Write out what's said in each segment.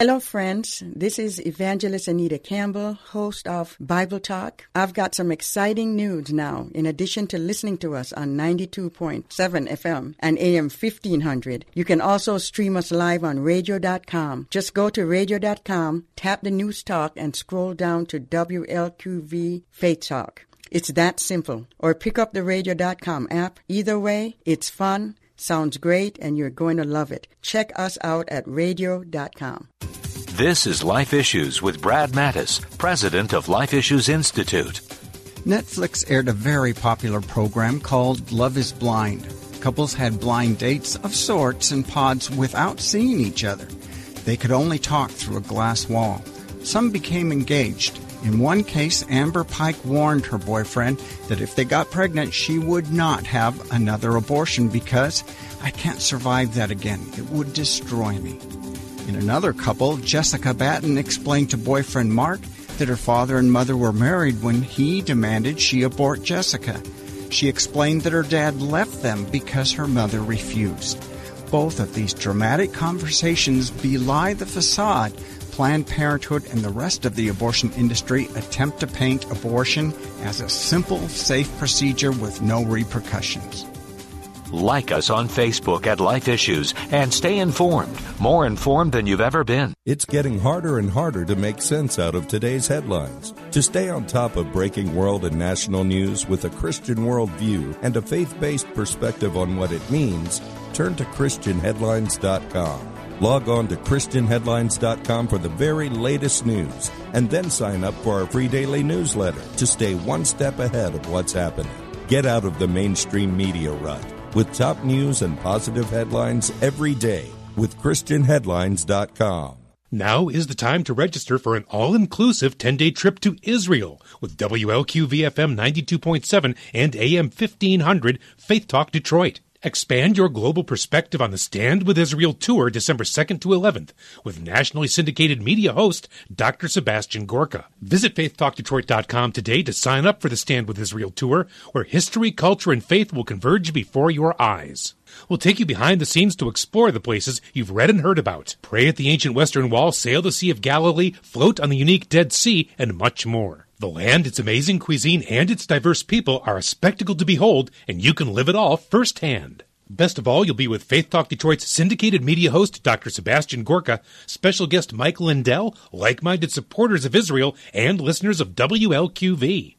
Hello, friends. This is Evangelist Anita Campbell, host of Bible Talk. I've got some exciting news now. In addition to listening to us on 92.7 FM and AM 1500, you can also stream us live on radio.com. Just go to radio.com, tap the news talk, and scroll down to WLQV Faith Talk. It's that simple. Or pick up the radio.com app. Either way, it's fun Sounds great, and you're going to love it. Check us out at radio.com. This is Life Issues with Brad Mattes, president of Life Issues Institute. Netflix aired a very popular program called Love is Blind. Couples had blind dates of sorts in pods without seeing each other. They could only talk through a glass wall. Some became engaged. In one case, Amber Pike warned her boyfriend that if they got pregnant, she would not have another abortion because I can't survive that again. It would destroy me. In another couple, Jessica Batten explained to boyfriend Mark that her father and mother were married when he demanded she abort Jessica. She explained that her dad left them because her mother refused. Both of these dramatic conversations belie the facade Planned Parenthood and the rest of the abortion industry attempt to paint abortion as a simple, safe procedure with no repercussions. Like us on Facebook at Life Issues and stay informed, more informed than you've ever been. It's getting harder and harder to make sense out of today's headlines. To stay on top of breaking world and national news with a Christian worldview and a faith based perspective on what it means, turn to ChristianHeadlines.com. Log on to ChristianHeadlines.com for the very latest news and then sign up for our free daily newsletter to stay one step ahead of what's happening. Get out of the mainstream media rut with top news and positive headlines every day with ChristianHeadlines.com. Now is the time to register for an all inclusive 10 day trip to Israel with WLQVFM 92.7 and AM 1500 Faith Talk Detroit. Expand your global perspective on the Stand with Israel tour December 2nd to 11th with nationally syndicated media host Dr. Sebastian Gorka. Visit faithtalkdetroit.com today to sign up for the Stand with Israel tour where history, culture, and faith will converge before your eyes. We'll take you behind the scenes to explore the places you've read and heard about. Pray at the ancient Western Wall, sail the Sea of Galilee, float on the unique Dead Sea, and much more. The land, its amazing cuisine, and its diverse people are a spectacle to behold, and you can live it all firsthand. Best of all, you'll be with Faith Talk Detroit's syndicated media host, Dr. Sebastian Gorka, special guest Mike Lindell, like minded supporters of Israel, and listeners of WLQV.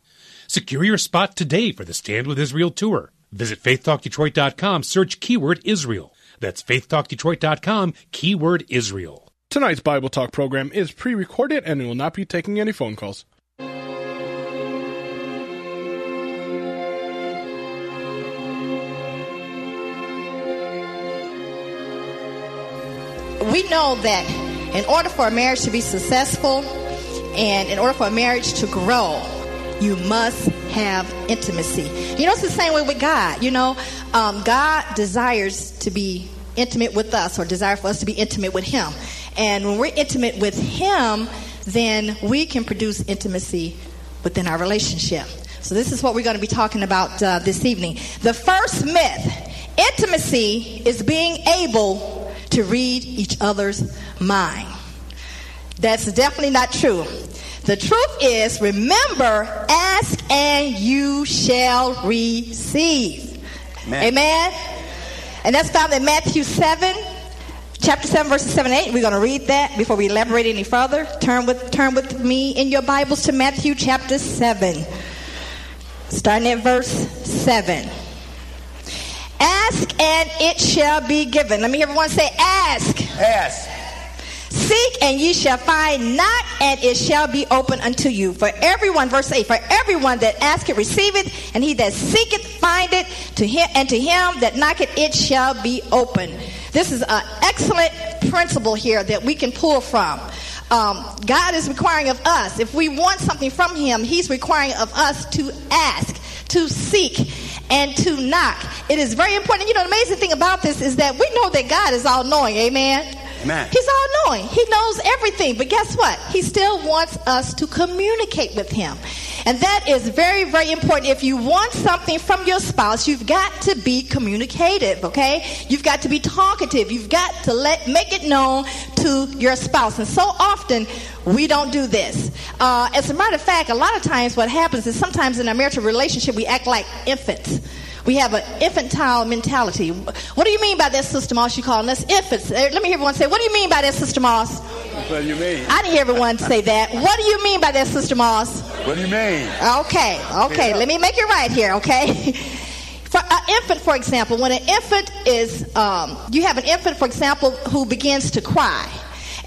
Secure your spot today for the Stand with Israel tour. Visit faithtalkdetroit.com, search keyword Israel. That's faithtalkdetroit.com, keyword Israel. Tonight's Bible Talk program is pre recorded and we will not be taking any phone calls. We know that in order for a marriage to be successful and in order for a marriage to grow, you must have intimacy. You know, it's the same way with God. You know, um, God desires to be intimate with us or desire for us to be intimate with Him. And when we're intimate with Him, then we can produce intimacy within our relationship. So, this is what we're going to be talking about uh, this evening. The first myth intimacy is being able to read each other's mind. That's definitely not true. The truth is, remember, ask and you shall receive. Amen. Amen? And that's found in Matthew 7, chapter chapter 7, verses 7 and 8. We're going to read that before we elaborate any further. Turn with, turn with me in your Bibles to Matthew chapter 7, starting at verse 7. Ask and it shall be given. Let me hear everyone say, Ask. Ask. Seek and ye shall find, knock and it shall be open unto you. For everyone, verse 8, for everyone that asketh receiveth, and he that seeketh findeth, to him and to him that knocketh it shall be open. This is an excellent principle here that we can pull from. Um, God is requiring of us, if we want something from Him, He's requiring of us to ask, to seek, and to knock. It is very important. You know, the amazing thing about this is that we know that God is all knowing. Amen. Amen. He's all knowing. He knows everything. But guess what? He still wants us to communicate with him. And that is very, very important. If you want something from your spouse, you've got to be communicative, okay? You've got to be talkative. You've got to let make it known to your spouse. And so often we don't do this. Uh, as a matter of fact, a lot of times what happens is sometimes in a marital relationship we act like infants. We have an infantile mentality. What do you mean by that, Sister Moss? You calling us infants? Uh, Let me hear everyone say, what do you mean by that, Sister Moss? What do you mean? I didn't hear everyone say that. What do you mean by that, Sister Moss? What do you mean? Okay, okay. Let me make it right here, okay? For an infant, for example, when an infant is, um, you have an infant, for example, who begins to cry.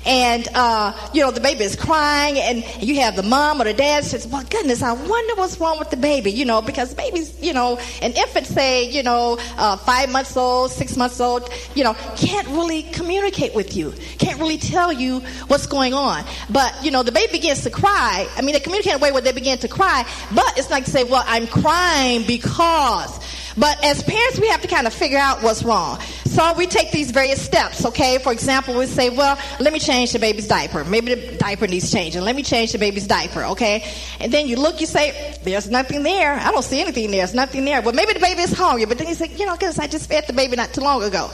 And, uh, you know, the baby is crying, and you have the mom or the dad says, Well, goodness, I wonder what's wrong with the baby, you know, because babies, you know, an infant, say, you know, uh, five months old, six months old, you know, can't really communicate with you, can't really tell you what's going on. But, you know, the baby begins to cry. I mean, they communicate in a way where they begin to cry, but it's like to say, Well, I'm crying because. But as parents, we have to kind of figure out what's wrong. So we take these various steps, okay? For example, we say, well, let me change the baby's diaper. Maybe the diaper needs changing. Let me change the baby's diaper, okay? And then you look, you say, there's nothing there. I don't see anything there. There's nothing there. Well, maybe the baby is hungry, but then you say, you know, goodness, I just fed the baby not too long ago.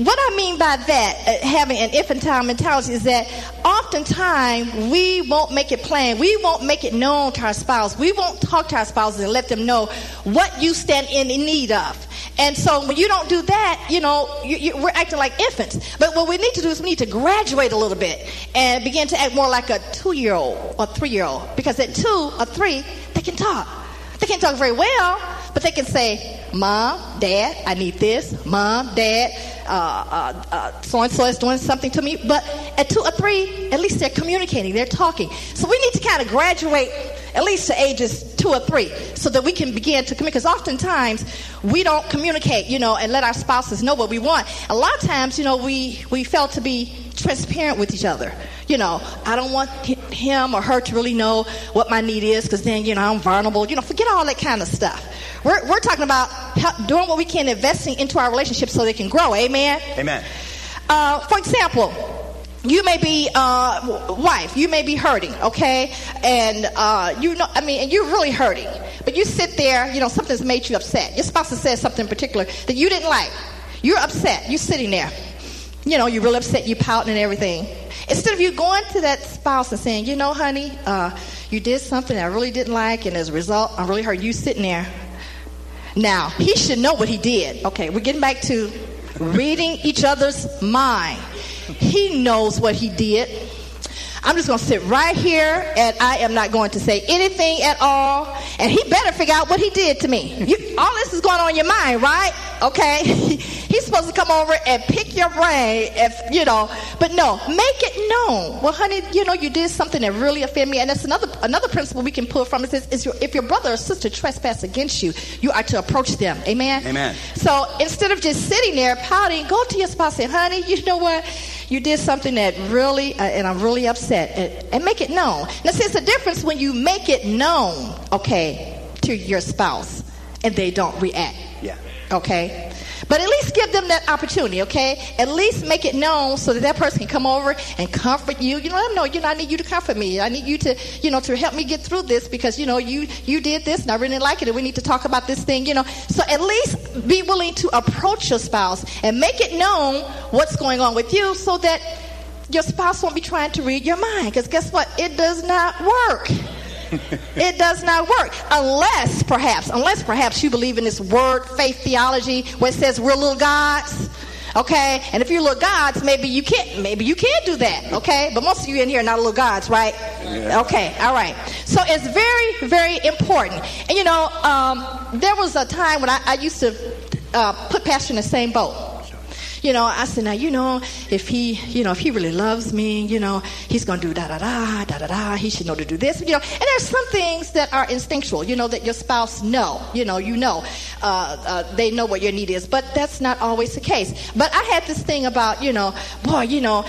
What I mean by that, uh, having an infantile mentality, is that oftentimes we won't make it plain. We won't make it known to our spouse. We won't talk to our spouses and let them know what you stand in need of. And so when you don't do that, you know, you, you, we're acting like infants. But what we need to do is we need to graduate a little bit and begin to act more like a two-year-old or three-year-old. Because at two or three, they can talk. They can't talk very well, but they can say, Mom, Dad, I need this. Mom, Dad, so and so is doing something to me. But at two or three, at least they're communicating, they're talking. So we need to kind of graduate at least to ages two or three so that we can begin to communicate. Because oftentimes we don't communicate, you know, and let our spouses know what we want. A lot of times, you know, we, we fail to be transparent with each other. You know, I don't want him or her to really know what my need is because then, you know, I'm vulnerable. You know, forget all that kind of stuff. We're, we're talking about help, doing what we can, investing into our relationships so they can grow. Amen? Amen. Uh, for example, you may be uh, wife. You may be hurting okay? And uh, you know i mean and you're really hurting. But you sit there you know something's made you upset. Your spouse has said something in particular that you didn't like. You're upset. You're sitting there. You know you're really upset. You pouting and everything. Instead of you going to that spouse and saying you know honey uh, you did something i really didn't like and as a result i'm really hurt you sitting there now he should know what he did okay we're getting back to reading each other's mind he knows what he did. I'm just going to sit right here and I am not going to say anything at all. And he better figure out what he did to me. You, all this is going on in your mind, right? Okay. He's supposed to come over and pick your brain if, you know, but no, make it known. Well, honey, you know, you did something that really offended me. And that's another, another principle we can pull from is, is your, if your brother or sister trespass against you, you are to approach them. Amen? Amen. So instead of just sitting there pouting, go to your spouse and say, honey, you know what? You did something that really, uh, and I'm really upset. And, and make it known. Now, see, it's a difference when you make it known, okay, to your spouse and they don't react. Yeah. Okay? But at least give them that opportunity, okay? At least make it known so that that person can come over and comfort you. You know, let them know, you know, I need you to comfort me. I need you to, you know, to help me get through this because, you know, you you did this and I really like it and we need to talk about this thing, you know. So at least be willing to approach your spouse and make it known what's going on with you so that your spouse won't be trying to read your mind. Because guess what? It does not work. it does not work unless perhaps unless perhaps you believe in this word faith theology where it says we're little gods Okay? And if you're little gods, maybe you can't maybe you can't do that. Okay? But most of you in here are not little gods, right? Yeah. Okay, all right. So it's very, very important. And you know, um, there was a time when I, I used to uh, put Pastor in the same boat. You know, I said, now, you know, if he, you know, if he really loves me, you know, he's going to do da da da, da da da. He should know to do this, you know. And there's some things that are instinctual, you know, that your spouse know, you know, you know, uh, uh, they know what your need is. But that's not always the case. But I had this thing about, you know, boy, you know,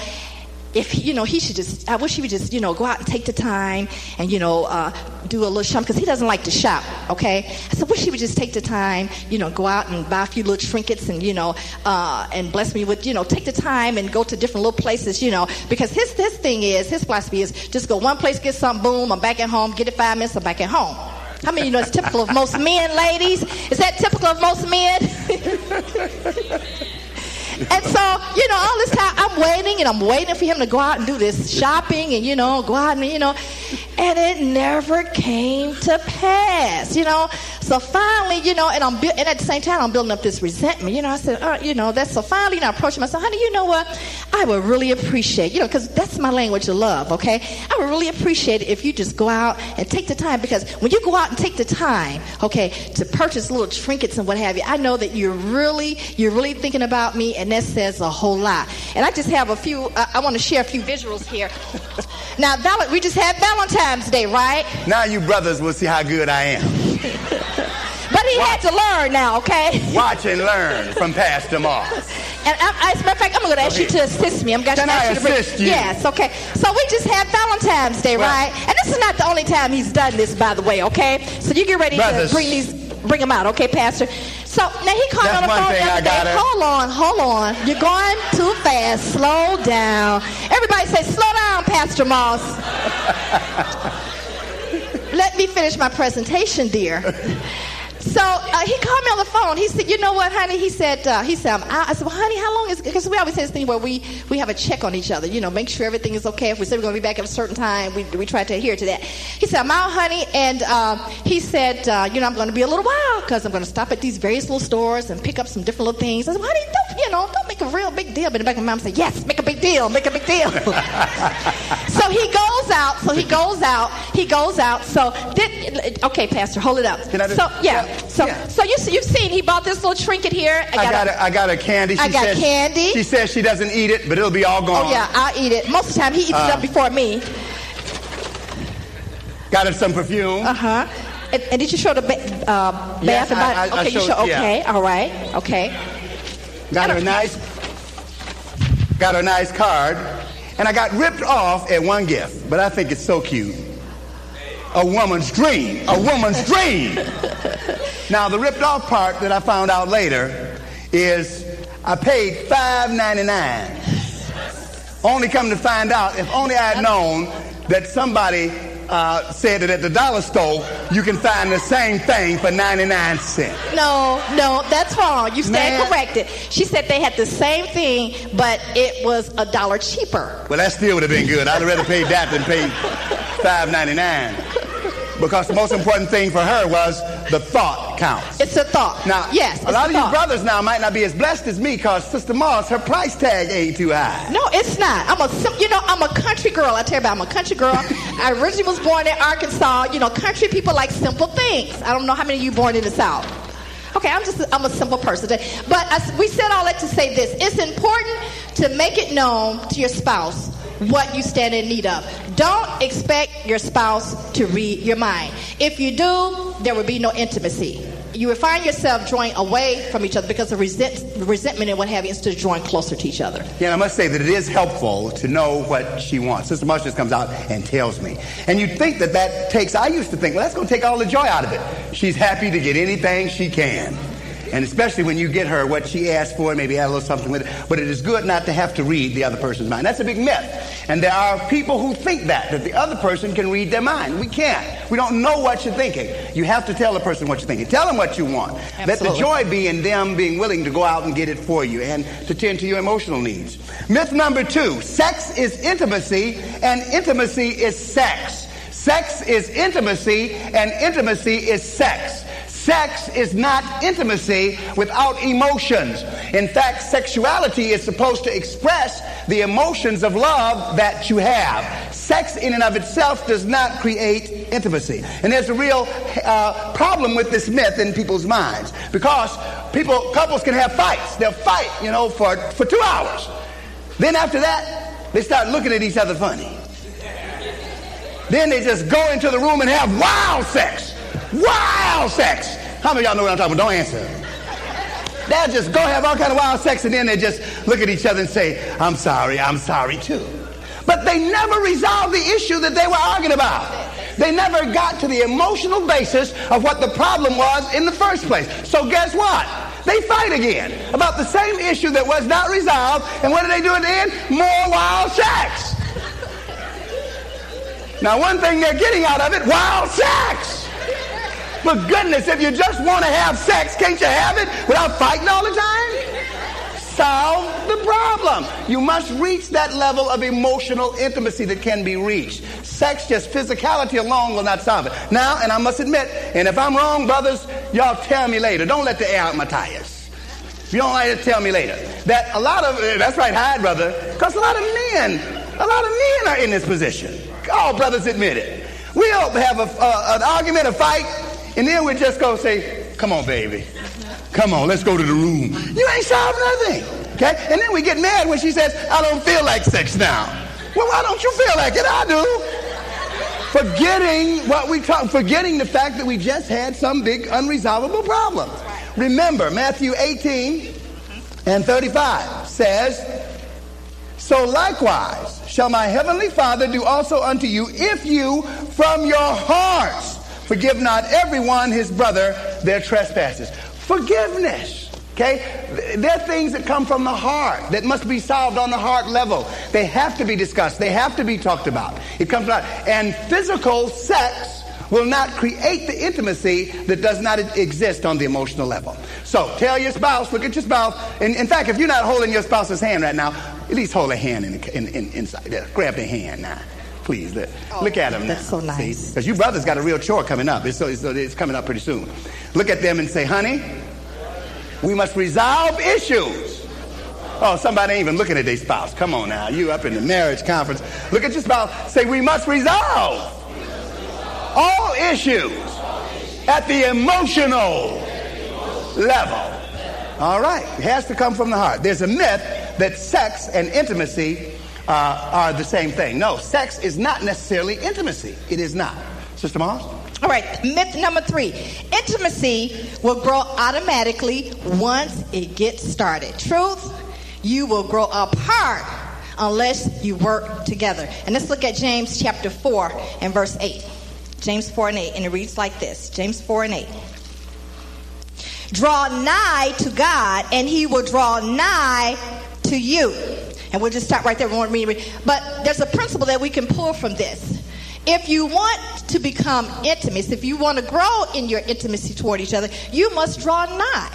if you know he should just i wish he would just you know go out and take the time and you know uh, do a little shop because he doesn't like to shop okay? I said wish he would just take the time you know go out and buy a few little trinkets and you know uh, and bless me with you know take the time and go to different little places you know? Because his his thing is his philosophy is just go one place get something boom i'm back at home get it five minutes i'm back at home. How many you know it's typical of most men ladies? Is that typical of most men And so, you know, all this time I'm waiting and I'm waiting for him to go out and do this shopping and, you know, go out and, you know, and it never came to pass, you know. So finally, you know, and I'm bu- and at the same time I'm building up this resentment. You know, I said, uh, you know, that's so finally, know, I approached him. I said, honey, you know what? I would really appreciate, you know, because that's my language of love. Okay, I would really appreciate it if you just go out and take the time because when you go out and take the time, okay, to purchase little trinkets and what have you, I know that you're really you're really thinking about me, and that says a whole lot. And I just have a few. Uh, I want to share a few visuals here. Now, val- we just had Valentine's Day, right? Now you brothers will see how good I am. But he had to learn now, okay? Watch and learn from Pastor Moss. And I, as a matter of fact, I'm going to ask you to assist me. I'm going to ask you to bring, assist you? Yes, okay. So we just had Valentine's Day, Well- right? And this is not the only time he's done this, by the way, okay? So you get ready Brothers. to bring these, bring them out, okay, Pastor? So now he called me That's on the phone the other day. Hold on, hold on. You're going too fast. Slow down. Everybody say, slow down, Pastor Moss. Let me finish my presentation, dear. So uh, he called me on the phone. He said, "You know what, honey?" He said, uh, "He said, I'm out." I said, "Well, honey, how long is?" Because we always say this thing where we we have a check on each other. You know, make sure everything is okay. If we say we're going to be back at a certain time, we we try to adhere to that. He said, "I'm out, honey," and um, he said, uh, "You know, I'm going to be a little while because I'm going to stop at these various little stores and pick up some different little things." I said, "Honey, don't you know? Don't make a real big deal." But in the back of my mind, I said, "Yes, make a big deal. Make a big deal." so he goes out. So he goes out. He goes out. So did okay, Pastor, hold it up. Can I do- so yeah. Yeah, So yeah. so you you've seen he bought this little trinket here. I got a- a, I got a candy. I got says, candy. She says she doesn't eat it, but it'll be all gone. Oh yeah, I'll eat it. Most of the time he eats it Uh, up before me. Got her some perfume. Uh huh. And, and did you show the ba- uh, Yes, bath and body? I- I okay, you showed- show. yeah. Okay, all right, okay. Got her a nice, got her a nice card, and I got ripped off at one gift, but I think it's so cute. A woman's dream, a woman's dream. Now the ripped off part that I found out later is I paid five ninety nine. Only come to find out, if only I had known that somebody uh, said that at the dollar store you can find the same thing for 99 cents. No, no, that's wrong. You stand Man. corrected. She said they had the same thing, but it was a dollar cheaper. Well, that still would have been good. I'd have rather paid that than paid ninety nine. Because the most important thing for her was the thought counts. It's a thought. Now, yes, a lot of you brothers now might not be as blessed as me because Sister Moss, her price tag ain't too high. No, it's not. I'm a, you know, I'm a country girl. I tell you about, I'm a country girl. I originally was born in Arkansas. You know, country people like simple things. I don't know how many of you born in the South. Okay, I'm just, I'm a simple person. But I, we said all that to say this. It's important to make it known to your spouse what you stand in need of. Don't expect your spouse to read your mind. If you do, there will be no intimacy. You will find yourself drawing away from each other because of resent, resentment and what have you, instead of drawing closer to each other. Yeah, I must say that it is helpful to know what she wants. Sister just comes out and tells me. And you'd think that that takes, I used to think, well, that's going to take all the joy out of it. She's happy to get anything she can. And especially when you get her what she asked for, maybe add a little something with it. But it is good not to have to read the other person's mind. That's a big myth. And there are people who think that, that the other person can read their mind. We can't. We don't know what you're thinking. You have to tell the person what you're thinking. Tell them what you want. Let the joy be in them being willing to go out and get it for you and to tend to your emotional needs. Myth number two sex is intimacy, and intimacy is sex. Sex is intimacy, and intimacy is sex. Sex is not intimacy without emotions. In fact, sexuality is supposed to express the emotions of love that you have. Sex in and of itself does not create intimacy. And there's a real uh, problem with this myth in people's minds because people, couples can have fights. They'll fight, you know, for, for two hours. Then after that, they start looking at each other funny. Then they just go into the room and have wild sex. Wild sex. How many of y'all know what I'm talking about? Don't answer. They'll just go have all kind of wild sex and then they just look at each other and say, I'm sorry, I'm sorry too. But they never resolved the issue that they were arguing about. They never got to the emotional basis of what the problem was in the first place. So guess what? They fight again about the same issue that was not resolved. And what do they do at the end? More wild sex. Now, one thing they're getting out of it, wild sex. But goodness, if you just want to have sex, can't you have it without fighting all the time? Solve the problem. You must reach that level of emotional intimacy that can be reached. Sex, just physicality alone will not solve it. Now, and I must admit, and if I'm wrong, brothers, y'all tell me later. Don't let the air out my tires. If you don't like it, tell me later. That a lot of, that's right, hide, brother, because a lot of men, a lot of men are in this position. All brothers admit it. We'll have a, uh, an argument, a fight, and then we just go say, come on, baby. Come on, let's go to the room. You ain't solved nothing. Okay? And then we get mad when she says, I don't feel like sex now. Well, why don't you feel like it? I do. Forgetting what we talk, forgetting the fact that we just had some big unresolvable problem. Remember, Matthew 18 and 35 says, So likewise shall my heavenly Father do also unto you if you from your hearts forgive not everyone his brother their trespasses. Forgiveness. Okay? There are things that come from the heart that must be solved on the heart level. They have to be discussed. They have to be talked about. It comes out. And physical sex will not create the intimacy that does not exist on the emotional level. So tell your spouse, look at your spouse. In, in fact, if you're not holding your spouse's hand right now, at least hold a hand in, in, in, inside. There, grab their hand now. Please, look, Oh, look at them now. that's so nice. Because you brothers got a real chore coming up. It's, so, it's, it's coming up pretty soon. Look at them and say, honey, we must resolve issues. Oh, somebody ain't even looking at their spouse. Come on now. You up in the marriage conference. Look at your spouse. Say, we must resolve all issues at the emotional level. All right. It has to come from the heart. There's a myth that sex and intimacy uh, are the same thing. No, sex is not necessarily intimacy. It is not. Sister Moss? All right, myth number three intimacy will grow automatically once it gets started. Truth, you will grow apart unless you work together. And let's look at James chapter 4 and verse 8. James 4 and 8, and it reads like this James 4 and 8. Draw nigh to God, and he will draw nigh to you. And we'll just stop right there. We won't read, but there's a principle that we can pull from this. If you want to become intimate, if you want to grow in your intimacy toward each other, you must draw nigh.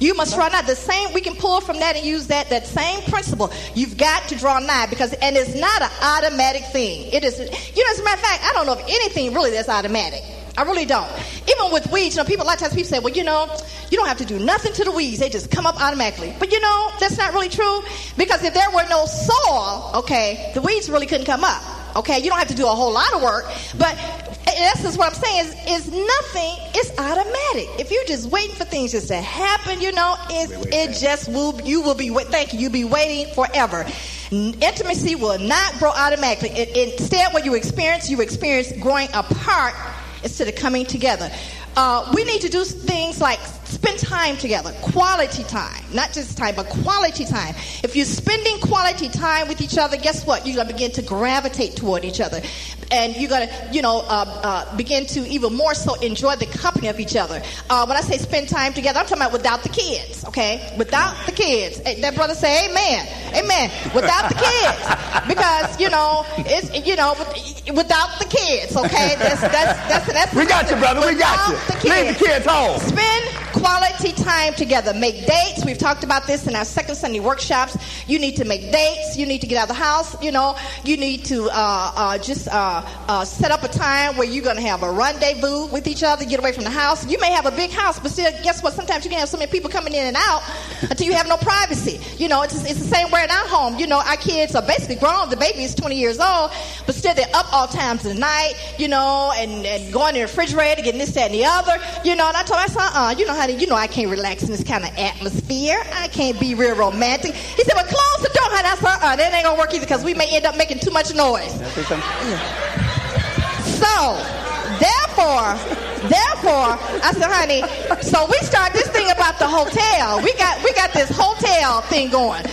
You must draw nigh. The same we can pull from that and use that that same principle. You've got to draw nigh because and it's not an automatic thing. It is you know as a matter of fact, I don't know of anything really that's automatic. I really don't. Even with weeds, you know, people a lot of times people say, well, you know, you don't have to do nothing to the weeds; they just come up automatically. But you know, that's not really true because if there were no soil, okay, the weeds really couldn't come up. Okay, you don't have to do a whole lot of work, but in essence, what I'm saying is, is nothing is automatic. If you're just waiting for things just to happen, you know, it, it just will, you will be, thank you, you'll be waiting forever. Intimacy will not grow automatically. It, instead, what you experience, you experience growing apart instead of coming together. Uh, we need to do things like spend time together, quality time, not just time, but quality time. If you're spending quality time with each other, guess what? You're gonna begin to gravitate toward each other, and you're gonna, you know, uh, uh, begin to even more so enjoy the company of each other. Uh, when I say spend time together, I'm talking about without the kids, okay? Without the kids. That brother say, Amen, Amen. Without the kids, because you know, it's you know, without the kids, okay? That's that's that's that's. We got you, brother. We got you. The Leave the kids home. Spend quality time together. Make dates. We've talked about this in our second Sunday workshops. You need to make dates. You need to get out of the house. You know, you need to uh, uh, just uh, uh set up a time where you're going to have a rendezvous with each other, get away from the house. You may have a big house, but still, guess what? Sometimes you can have so many people coming in and out until you have no privacy. You know, it's, it's the same way in our home. You know, our kids are basically grown. The baby is 20 years old, but still they're up all times of the night, you know, and, and going in the refrigerator, getting this, that, and the other. You know, and I told myself, uh, you know, honey, you know I can't relax in this kind of atmosphere. I can't be real romantic. He said, well, close the door, honey. I said, uh, that ain't going to work either because we may end up making too much noise. So, therefore, therefore, I said, honey, so we start this thing about the hotel. We got we got this hotel thing going.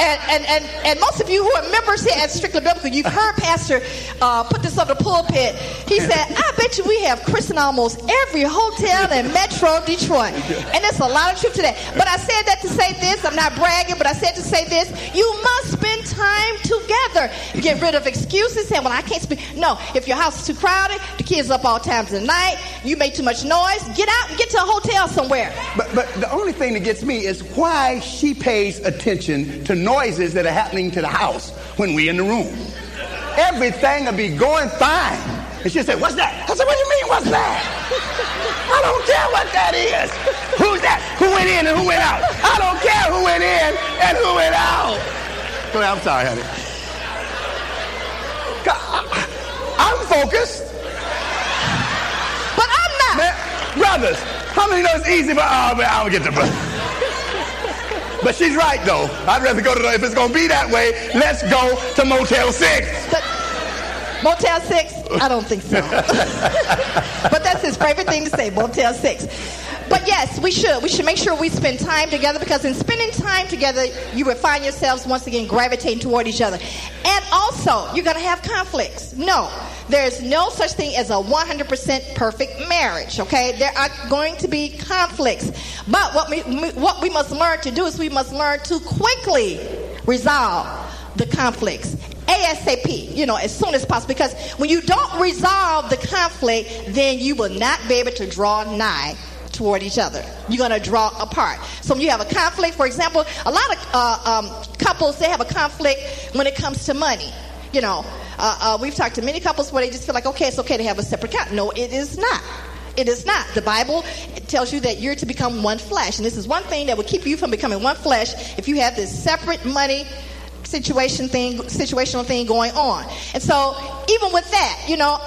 And, and, and, and most of you who are members here at Strictly Biblical, you've heard Pastor uh, put this on the pulpit. He said, I bet you we have christened almost every hotel in Metro Detroit. And there's a lot of truth to that. But I said that to say this. I'm not bragging, but I said to say this. You must spend time together. Get rid of excuses. Say, well, I can't speak. No, if your house is too crowded, the kids up all times of the night, you make too much noise, get out and get to a hotel somewhere. But, but the only thing that gets me is why she pays attention to noises that are happening to the house when we in the room. Everything will be going fine. And she'll say, what's that? I said, what do you mean, what's that? I don't care what that is. Who's that? Who went in and who went out? I don't care who went in and who went out. I'm sorry, honey. I'm focused. But I'm not. Man, brothers, how many know it's easy for, oh, man, I don't get the brother. But she's right, though. I'd rather go to the, if it's going to be that way, let's go to Motel 6. But, Motel 6? I don't think so. but that's his favorite thing to say, Motel 6. But yes, we should. We should make sure we spend time together because in spending time together, you will find yourselves once again gravitating toward each other. And also, you're going to have conflicts. No, there's no such thing as a 100% perfect marriage, okay? There are going to be conflicts. But what we, what we must learn to do is we must learn to quickly resolve the conflicts ASAP, you know, as soon as possible. Because when you don't resolve the conflict, then you will not be able to draw nigh toward each other. You're going to draw apart. So when you have a conflict, for example, a lot of uh, um, couples, they have a conflict when it comes to money. You know, uh, uh, we've talked to many couples where they just feel like, okay, it's okay to have a separate account. No, it is not. It is not. The Bible tells you that you're to become one flesh. And this is one thing that will keep you from becoming one flesh if you have this separate money situation thing, situational thing going on. And so, even with that, you know,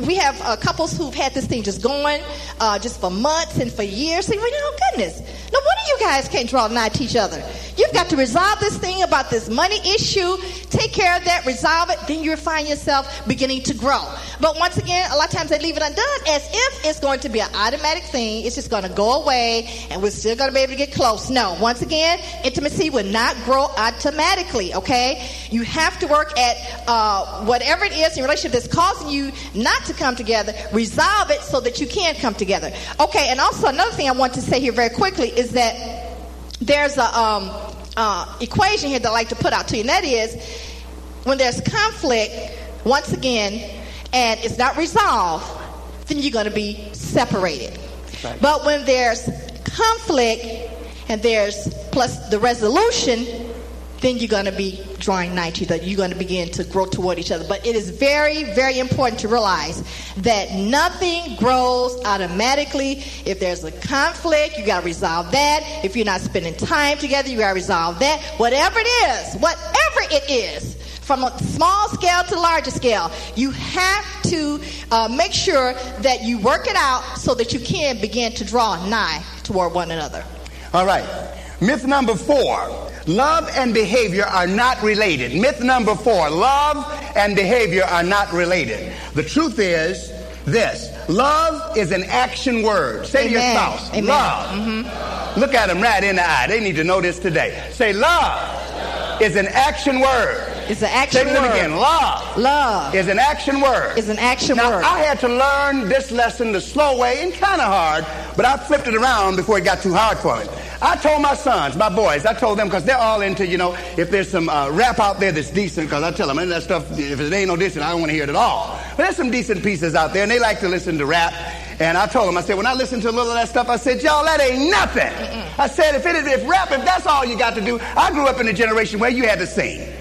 we have uh, couples who've had this thing just going uh, just for months and for years. So, you know, goodness, no wonder you guys can't draw nigh to each other. You've got to resolve this thing about this money issue. Take care of that, resolve it. Then you'll find yourself beginning to grow. But once again, a lot of times they leave it undone as if it's going to be an automatic thing. It's just going to go away and we're still going to be able to get close. No, once again, intimacy will not grow automatically, okay? You have to work at uh, whatever it is in relationship that's causing you not to come together, resolve it so that you can come together. Okay, and also another thing I want to say here very quickly is that there's a um, uh, equation here that I like to put out to you, and that is when there's conflict, once again, and it's not resolved, then you're going to be separated. Right. But when there's conflict and there's plus the resolution, then you're going to be drawing nigh to that. You're going to begin to grow toward each other. But it is very, very important to realize that nothing grows automatically. If there's a conflict, you got to resolve that. If you're not spending time together, you got to resolve that. Whatever it is, whatever it is, from a small scale to larger scale, you have to uh, make sure that you work it out so that you can begin to draw nigh toward one another. All right. Myth number four Love and behavior are not related. Myth number four love and behavior are not related. The truth is this love is an action word. Say Amen. to your spouse, Amen. love. Mm-hmm. Look at them right in the eye. They need to know this today. Say, love is an action word. It's an action Say word. it again. Love. Love is an action word. Is an action now, word. I had to learn this lesson the slow way and kind of hard, but I flipped it around before it got too hard for me. I told my sons, my boys, I told them because they're all into, you know, if there's some uh, rap out there that's decent, because I tell them, that stuff, if it ain't no decent, I don't want to hear it at all. But there's some decent pieces out there, and they like to listen to rap. And I told them, I said, when I listened to a little of that stuff, I said, y'all, that ain't nothing. I said, if it is, if rap, if that's all you got to do, I grew up in a generation where you had to sing.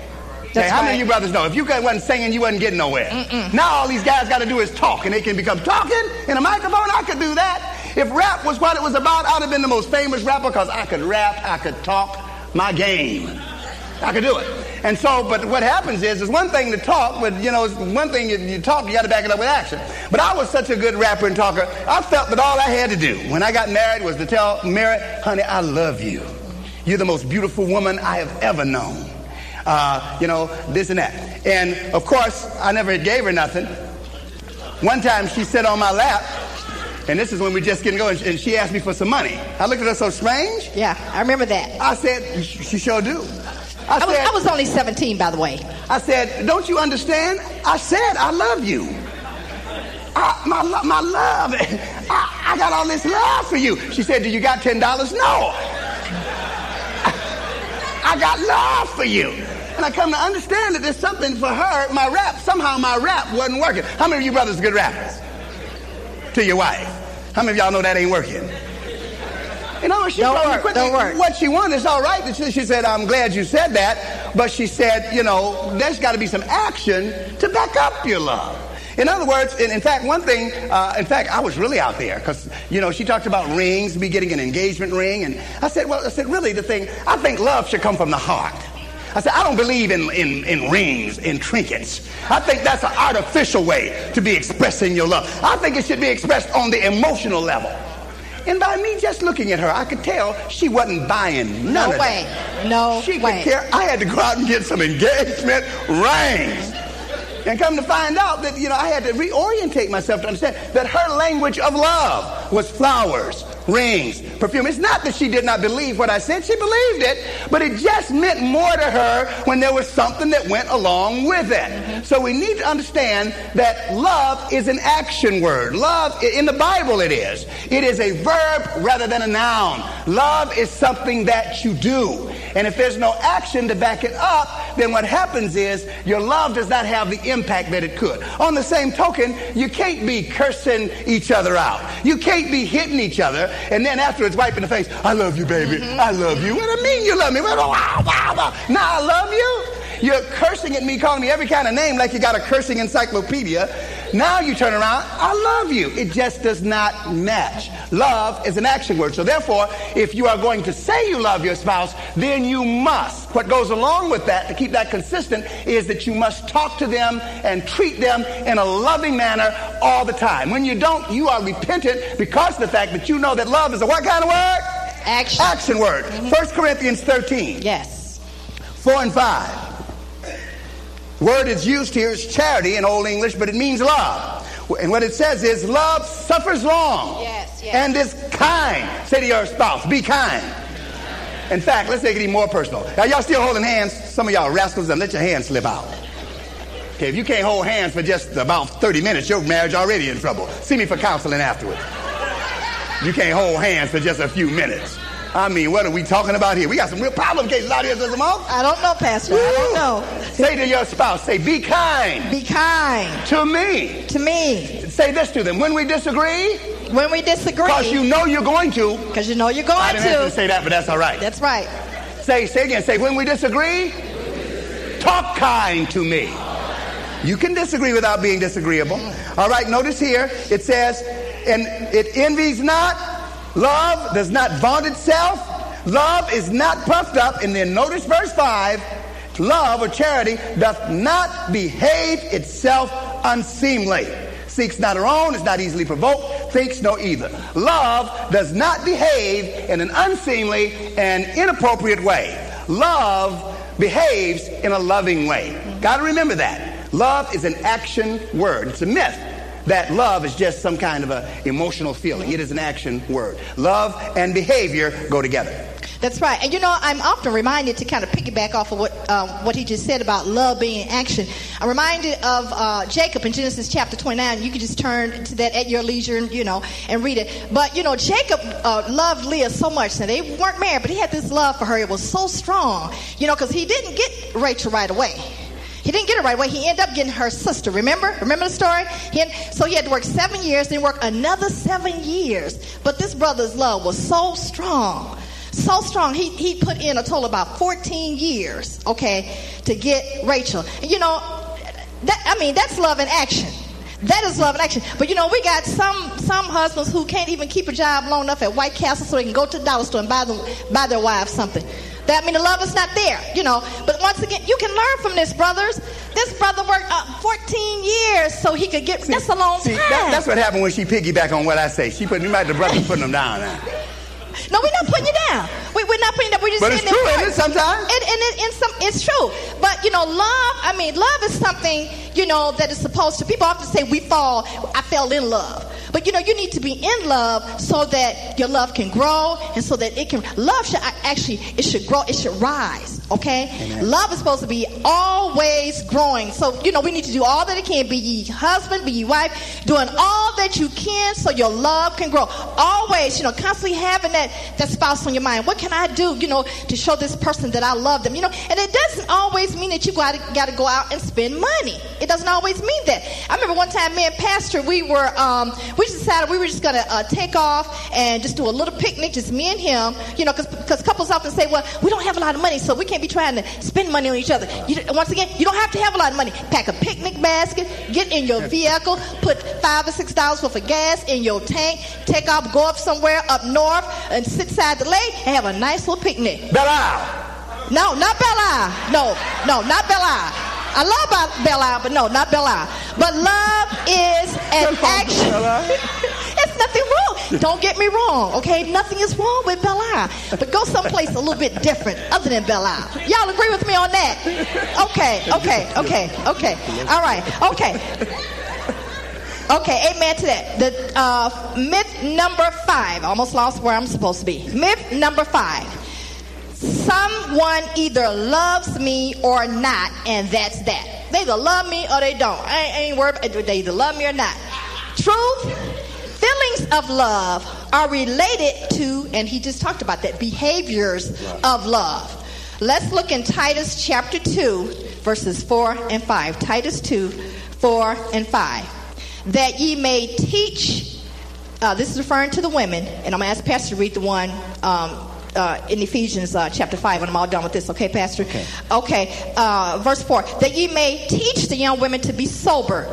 Okay, how many of you brothers know? If you wasn't singing, you wasn't getting nowhere. Now all these guys got to do is talk, and they can become talking in a microphone. I could do that. If rap was what it was about, I'd have been the most famous rapper because I could rap, I could talk my game. I could do it. And so, but what happens is, it's one thing to talk, but you know, it's one thing if you talk, you got to back it up with action. But I was such a good rapper and talker, I felt that all I had to do when I got married was to tell Mary, honey, I love you. You're the most beautiful woman I have ever known. Uh, you know, this and that. And of course, I never gave her nothing. One time she sat on my lap, and this is when we just getting going, and she asked me for some money. I looked at her so strange. Yeah, I remember that. I said, she sure do. I, was, I was only 17, by the way. I said, don't you understand? I said, I love you. I, my, my love. I, I got all this love for you. She said, do you got $10? No. I got love for you. And I come to understand that there's something for her, my rap, somehow my rap wasn't working. How many of you brothers are good rappers? To your wife. How many of y'all know that ain't working? You know, she Don't told me work, quickly don't work. what she wanted It's all right. She, she said, I'm glad you said that. But she said, you know, there's got to be some action to back up your love. In other words, in, in fact, one thing, uh, in fact, I was really out there because, you know, she talked about rings, me getting an engagement ring. And I said, well, I said, really, the thing, I think love should come from the heart. I said, I don't believe in, in, in rings, in trinkets. I think that's an artificial way to be expressing your love. I think it should be expressed on the emotional level. And by me just looking at her, I could tell she wasn't buying none No of way. that. No She way. could care. I had to go out and get some engagement rings. And come to find out that, you know, I had to reorientate myself to understand that her language of love was flowers, rings, perfume. It's not that she did not believe what I said. She believed it, but it just meant more to her when there was something that went along with it. So we need to understand that love is an action word. Love, in the Bible it is. It is a verb rather than a noun. Love is something that you do. And if there's no action to back it up, then what happens is your love does not have the impact that it could. On the same token, you can't be cursing each other out. You can't be hitting each other and then afterwards wiping the face. I love you, baby. I love you. What do you mean you love me? Wow, wow, wow. Now I love you. You're cursing at me, calling me every kind of name like you got a cursing encyclopedia. Now you turn around, I love you. It just does not match. Love is an action word. So therefore, if you are going to say you love your spouse, then you must. What goes along with that to keep that consistent is that you must talk to them and treat them in a loving manner all the time. When you don't, you are repentant because of the fact that you know that love is a what kind of word? Action. Action word. Mm-hmm. 1 Corinthians 13. Yes. 4 and 5. Word is used here is charity in Old English, but it means love. And what it says is love suffers long Yes, yes. and is kind. Say to your spouse, be kind. In fact, let's make it even more personal. Now, y'all still holding hands? Some of y'all rascals, and let your hands slip out. Okay, if you can't hold hands for just about 30 minutes, your marriage already in trouble. See me for counseling afterwards. You can't hold hands for just a few minutes. I mean, what are we talking about here? We got some real problem cases out here, Sister Mom. I don't know, Pastor. I don't know. Say to your spouse, say, be kind Be kind to me. to me Say this to them. When we disagree, when we disagree. because you know you're going to. Because you know you're going I didn't to to. say that, but that's all right. That's right. Say, say again. Say, when we disagree, talk kind to me. You can disagree without being disagreeable. Mm. All right, notice here it says, and it envies not, love does not vaunt itself, love is not puffed up. And then notice verse 5 love or charity doth not behave itself unseemly. Seeks not her own, is not easily provoked, thinks no either. Love does not behave in an unseemly and inappropriate way. Love behaves in a loving way. Got to remember that. Love is an action word. It's a myth that love is just some kind of a emotional feeling. It is an action word. Love and behavior go together. That's right. And you know, I'm often reminded to kind of piggyback off of what uh, what he just said about love being action. I'm reminded of uh, Jacob in Genesis chapter 29. You can just turn to that at your leisure, and, you know, and read it. But you know, Jacob uh, loved Leah so much. Now they weren't married, but he had this love for her. It was so strong, you know, because he didn't get Rachel right away. He didn't get it right away. He ended up getting her sister. Remember? Remember the story? He had, so he had to work seven years, then work another seven years. But this brother's love was so strong so strong. He, he put in a total about 14 years, okay, to get Rachel. You know, that, I mean, that's love in action. That is love in action. But you know, we got some some husbands who can't even keep a job long enough at White Castle so they can go to the dollar store and buy them buy their wives something. That mean the love is not there, you know. But once again, you can learn from this, brothers. This brother worked uh, 14 years so he could get. See, that's a long see, time. That, that's what happened when she piggyback on what I say. She put you might the brother putting them down now. No, we're not putting you down. We, are not putting you down. We're just but it's true, isn't it, sometimes? And, and, it, and some, it's true. But, you know, love, I mean, love is something, you know, that is supposed to, people often say we fall, I fell in love. But you know, you need to be in love so that your love can grow and so that it can. Love should actually it should grow. It should rise. Okay. Amen. Love is supposed to be always growing. So you know, we need to do all that it can. Be ye husband, be ye wife, doing all that you can so your love can grow. Always, you know, constantly having that that spouse on your mind. What can I do, you know, to show this person that I love them? You know, and it doesn't always mean that you got to got to go out and spend money. It doesn't always mean that. I remember one time, me and Pastor, we were um, we just decided we were just going to uh, take off and just do a little picnic, just me and him. You know, because couples often say, well, we don't have a lot of money, so we can't be trying to spend money on each other. You, once again, you don't have to have a lot of money. Pack a picnic basket, get in your vehicle, put five or six dollars worth of gas in your tank, take off, go up somewhere up north, and sit side the lake and have a nice little picnic. Belle Isle. No, not Belle Isle. No, no, not Belle Isle. I love Belle Isle, but no, not Belle Isle. But love action. It's nothing wrong. Don't get me wrong, okay? Nothing is wrong with Belle Isle. But go someplace a little bit different other than Belle Isle. Y'all agree with me on that? Okay, okay, okay, okay. All right, okay. Okay, amen to that. The uh, myth number five. Almost lost where I'm supposed to be. Myth number five. Someone either loves me or not, and that's that. They either love me or they don't. I ain't worried. They either love me or not. Truth, feelings of love are related to, and he just talked about that, behaviors of love. Let's look in Titus chapter 2, verses 4 and 5. Titus 2, 4 and 5. That ye may teach, uh, this is referring to the women, and I'm going to ask Pastor to read the one um, uh, in Ephesians uh, chapter 5, and I'm all done with this, okay, Pastor? Okay. Okay, uh, verse 4 that ye may teach the young women to be sober,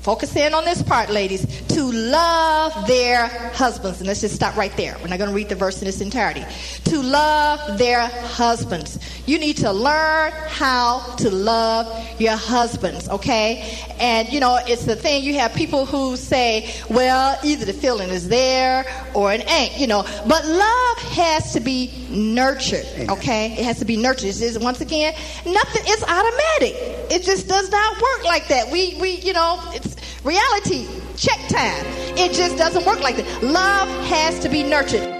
Focus in on this part, ladies. To love their husbands. And let's just stop right there. We're not going to read the verse in its entirety. To love their husbands. You need to learn how to love your husbands, okay? And, you know, it's the thing you have people who say, well, either the feeling is there or it ain't, you know. But love has to be nurtured, okay? It has to be nurtured. It's, once again, nothing is automatic. It just does not work like that. We, we you know, it's reality check time. It just doesn't work like that. Love has to be nurtured.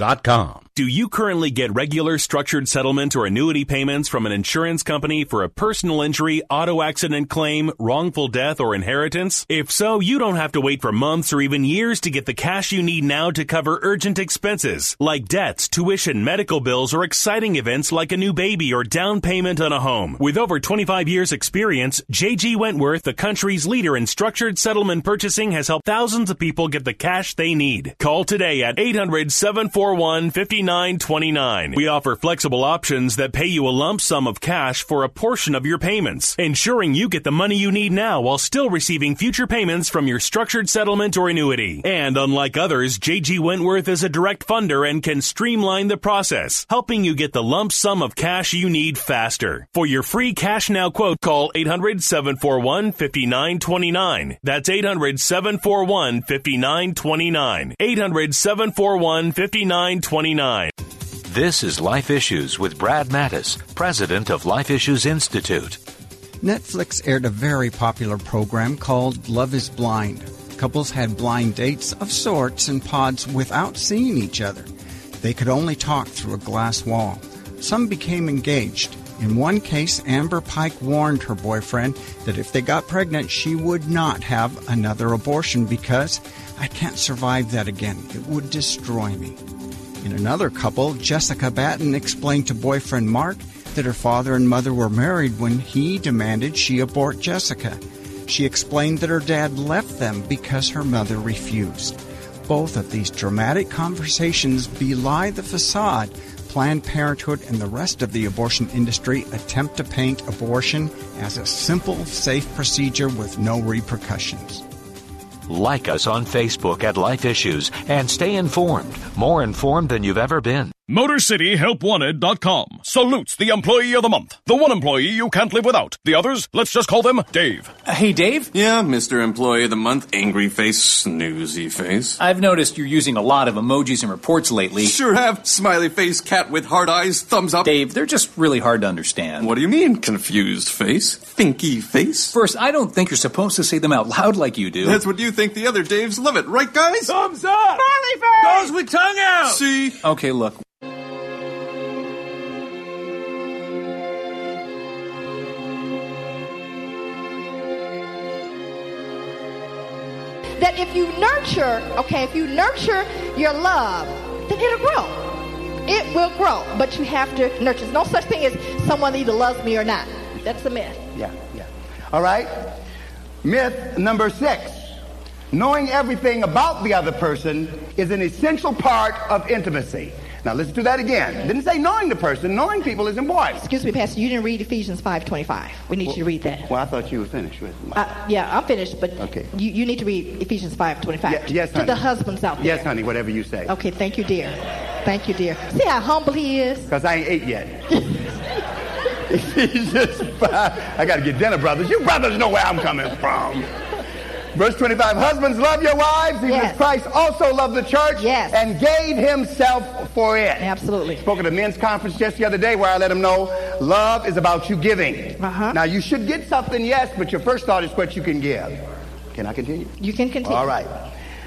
radio.com. Do you currently get regular structured settlement or annuity payments from an insurance company for a personal injury, auto accident claim, wrongful death, or inheritance? If so, you don't have to wait for months or even years to get the cash you need now to cover urgent expenses like debts, tuition, medical bills, or exciting events like a new baby or down payment on a home. With over 25 years experience, JG Wentworth, the country's leader in structured settlement purchasing, has helped thousands of people get the cash they need. Call today at 800 741 5929. We offer flexible options that pay you a lump sum of cash for a portion of your payments, ensuring you get the money you need now while still receiving future payments from your structured settlement or annuity. And unlike others, JG Wentworth is a direct funder and can streamline the process, helping you get the lump sum of cash you need faster. For your free Cash Now quote, call 800 741 5929. That's 800 741 5929. 800 741 5929. This is Life Issues with Brad Mattes, president of Life Issues Institute. Netflix aired a very popular program called Love is Blind. Couples had blind dates of sorts in pods without seeing each other. They could only talk through a glass wall. Some became engaged. In one case, Amber Pike warned her boyfriend that if they got pregnant, she would not have another abortion because I can't survive that again. It would destroy me. In another couple, Jessica Batten explained to boyfriend Mark that her father and mother were married when he demanded she abort Jessica. She explained that her dad left them because her mother refused. Both of these dramatic conversations belie the facade Planned Parenthood and the rest of the abortion industry attempt to paint abortion as a simple, safe procedure with no repercussions. Like us on Facebook at Life Issues and stay informed, more informed than you've ever been. MotorCityHelpWanted.com salutes the employee of the month. The one employee you can't live without. The others, let's just call them Dave. Uh, hey, Dave? Yeah, Mr. Employee of the Month, angry face, snoozy face. I've noticed you're using a lot of emojis and reports lately. Sure have. Smiley face, cat with hard eyes, thumbs up. Dave, they're just really hard to understand. What do you mean, confused face? Thinky face? First, I don't think you're supposed to say them out loud like you do. That's what you think the other Daves love it, right, guys? Thumbs up! Smiley face! Goes with tongue out! See? Okay, look. That if you nurture, okay, if you nurture your love, then it'll grow. It will grow, but you have to nurture. There's no such thing as someone either loves me or not. That's a myth. Yeah, yeah. All right. Myth number six. Knowing everything about the other person is an essential part of intimacy. Now listen to that again. Didn't say knowing the person. Knowing people is important. Excuse me, Pastor. You didn't read Ephesians 5.25. We need well, you to read that. Well, I thought you were finished with it. Uh, yeah, I'm finished, but okay. you, you need to read Ephesians 5.25. Yeah, yes, honey. To the husbands out there. Yes, honey, whatever you say. Okay, thank you, dear. Thank you, dear. See how humble he is? Because I ain't ate yet. Ephesians 5. I got to get dinner, brothers. You brothers know where I'm coming from. Verse 25, husbands, love your wives, even yes. as Christ also loved the church yes. and gave himself for it. Absolutely. Spoke at a men's conference just the other day where I let them know love is about you giving. Uh-huh. Now, you should get something, yes, but your first thought is what you can give. Can I continue? You can continue. All right.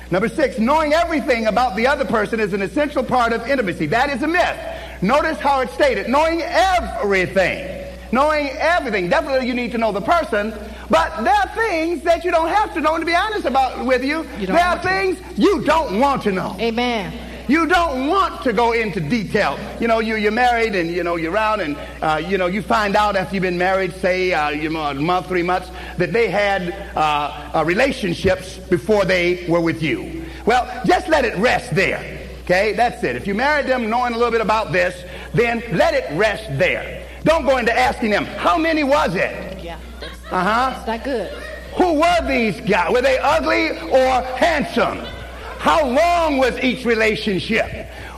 Number six, knowing everything about the other person is an essential part of intimacy. That is a myth. Notice how it's stated. Knowing everything. Knowing everything. Definitely you need to know the person, but there are things that you don't have to know, and to be honest about with you, you there are things to. you don't want to know. Amen. You don't want to go into detail. You know, you, you're married and, you know, you're around and, uh, you know, you find out after you've been married, say, uh, you know, a month, three months, that they had uh, uh, relationships before they were with you. Well, just let it rest there. Okay, that's it. If you married them knowing a little bit about this, then let it rest there. Don't go into asking them, how many was it? Yeah. Uh huh. That's not good. Who were these guys? Were they ugly or handsome? How long was each relationship?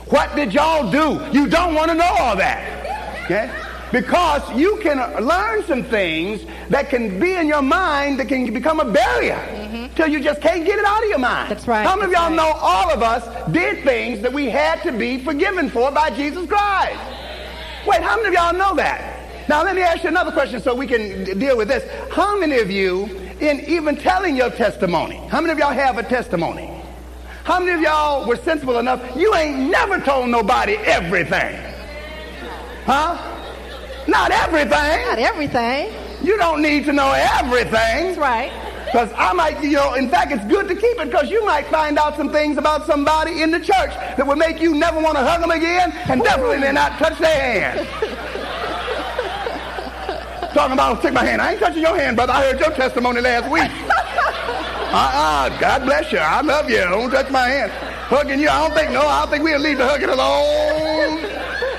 What did y'all do? You don't want to know all that. Okay? Because you can learn some things that can be in your mind that can become a barrier mm-hmm. till you just can't get it out of your mind. That's right. How many of y'all right. know all of us did things that we had to be forgiven for by Jesus Christ? Wait, how many of y'all know that? Now let me ask you another question so we can deal with this. How many of you, in even telling your testimony, how many of y'all have a testimony? How many of y'all were sensible enough? You ain't never told nobody everything. Huh? Not everything. Not everything. You don't need to know everything. That's right. Because I might, you know, in fact, it's good to keep it because you might find out some things about somebody in the church that would make you never want to hug them again and definitely not touch their hand. Talking about, take my hand. I ain't touching your hand, brother. I heard your testimony last week. Uh-uh. God bless you. I love you. Don't touch my hand. Hugging you, I don't think, no, I don't think we'll leave the hugging alone.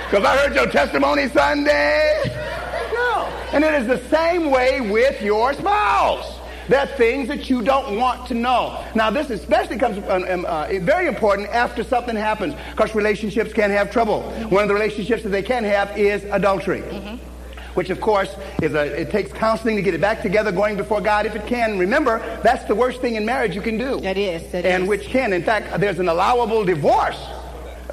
Because I heard your testimony Sunday. No. And it is the same way with your spouse. There are things that you don't want to know. Now, this especially comes um, uh, very important after something happens, because relationships can have trouble. One of the relationships that they can have is adultery. Mm-hmm. Which, of course, is a, it takes counseling to get it back together, going before God if it can. Remember, that's the worst thing in marriage you can do. That is. That and is. which can, in fact, there's an allowable divorce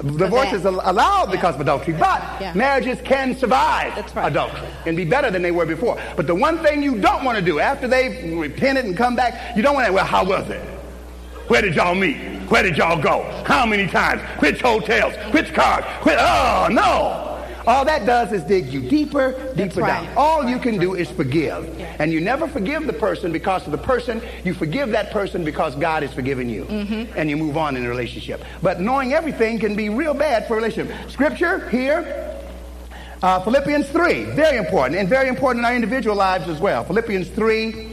Divorce is al- allowed because of adultery, but Yeah. marriages can survive adultery and be better than they were before. But the one thing you don't want to do after they've repented and come back, you don't want to, well, how was it? Where did y'all meet? Where did y'all go? How many times? Which hotels? Which cars? Which, oh, no. All that does is dig you deeper, deeper right. down. All you can do is forgive. And you never forgive the person because of the person. You forgive that person because God has forgiven you. Mm-hmm. And you move on in a relationship. But knowing everything can be real bad for a relationship. Scripture here, uh, Philippians 3, very important. And very important in our individual lives as well. Philippians 3,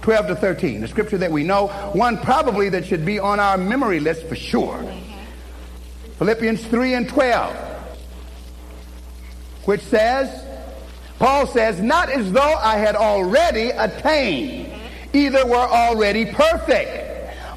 12 to 13. The scripture that we know. One probably that should be on our memory list for sure. Philippians 3 and 12 which says, Paul says, not as though I had already attained, either were already perfect.